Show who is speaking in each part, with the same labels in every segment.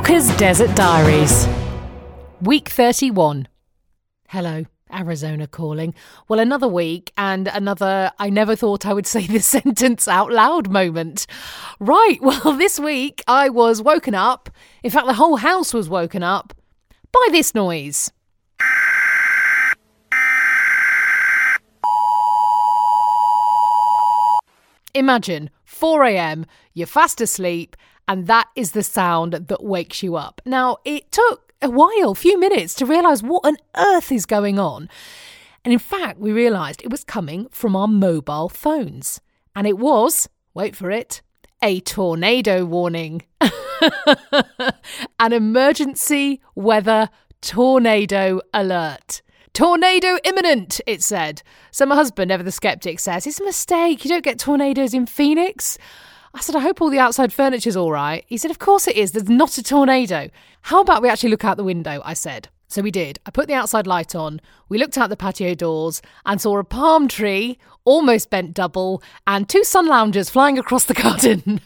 Speaker 1: Walker's Desert Diaries. Week 31. Hello, Arizona calling. Well, another week and another I never thought I would say this sentence out loud moment. Right, well, this week I was woken up. In fact, the whole house was woken up by this noise. Imagine 4 a.m., you're fast asleep, and that is the sound that wakes you up. Now, it took a while, few minutes, to realise what on earth is going on. And in fact, we realised it was coming from our mobile phones. And it was, wait for it, a tornado warning. An emergency weather tornado alert. Tornado imminent, it said. So my husband, ever the skeptic, says, It's a mistake. You don't get tornadoes in Phoenix. I said, I hope all the outside furniture's all right. He said, Of course it is. There's not a tornado. How about we actually look out the window? I said. So we did. I put the outside light on. We looked out the patio doors and saw a palm tree, almost bent double, and two sun loungers flying across the garden.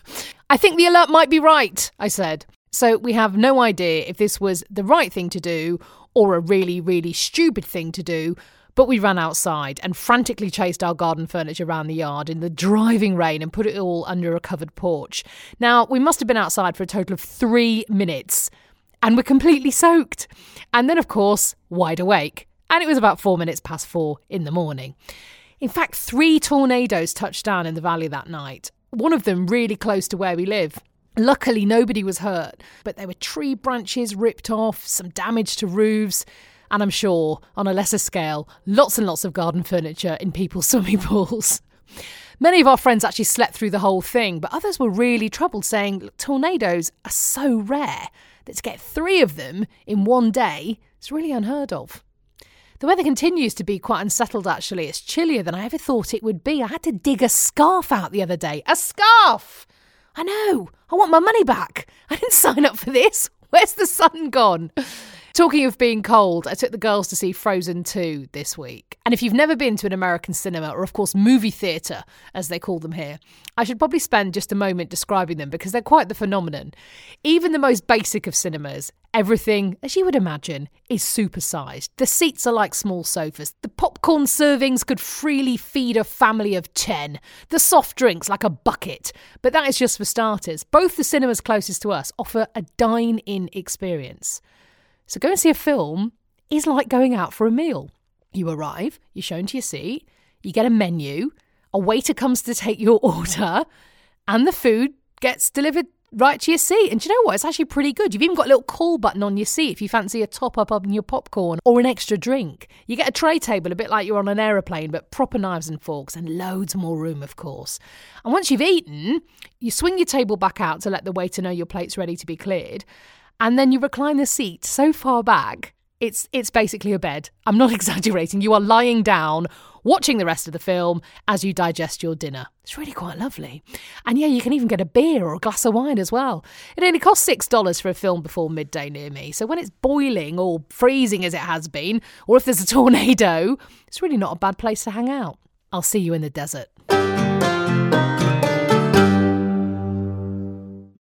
Speaker 1: I think the alert might be right, I said. So we have no idea if this was the right thing to do or a really, really stupid thing to do. But we ran outside and frantically chased our garden furniture around the yard in the driving rain and put it all under a covered porch. Now, we must have been outside for a total of three minutes and we're completely soaked. And then, of course, wide awake. And it was about four minutes past four in the morning. In fact, three tornadoes touched down in the valley that night, one of them really close to where we live. Luckily, nobody was hurt, but there were tree branches ripped off, some damage to roofs, and I'm sure, on a lesser scale, lots and lots of garden furniture in people's swimming pools. Many of our friends actually slept through the whole thing, but others were really troubled, saying tornadoes are so rare that to get three of them in one day is really unheard of. The weather continues to be quite unsettled, actually. It's chillier than I ever thought it would be. I had to dig a scarf out the other day. A scarf! I know. I want my money back. I didn't sign up for this. Where's the sun gone? Talking of being cold, I took the girls to see Frozen 2 this week. And if you've never been to an American cinema, or of course movie theatre, as they call them here, I should probably spend just a moment describing them because they're quite the phenomenon. Even the most basic of cinemas, everything, as you would imagine, is supersized. The seats are like small sofas. The popcorn servings could freely feed a family of 10. The soft drinks like a bucket. But that is just for starters. Both the cinemas closest to us offer a dine in experience. So going to see a film is like going out for a meal. You arrive, you're shown to your seat, you get a menu, a waiter comes to take your order, and the food gets delivered right to your seat. And you know what? It's actually pretty good. You've even got a little call button on your seat if you fancy a top up on your popcorn or an extra drink. You get a tray table, a bit like you're on an aeroplane, but proper knives and forks and loads more room, of course. And once you've eaten, you swing your table back out to let the waiter know your plate's ready to be cleared and then you recline the seat so far back it's it's basically a bed. I'm not exaggerating. You are lying down watching the rest of the film as you digest your dinner. It's really quite lovely. And yeah, you can even get a beer or a glass of wine as well. It only costs $6 for a film before midday near me. So when it's boiling or freezing as it has been, or if there's a tornado, it's really not a bad place to hang out. I'll see you in the desert.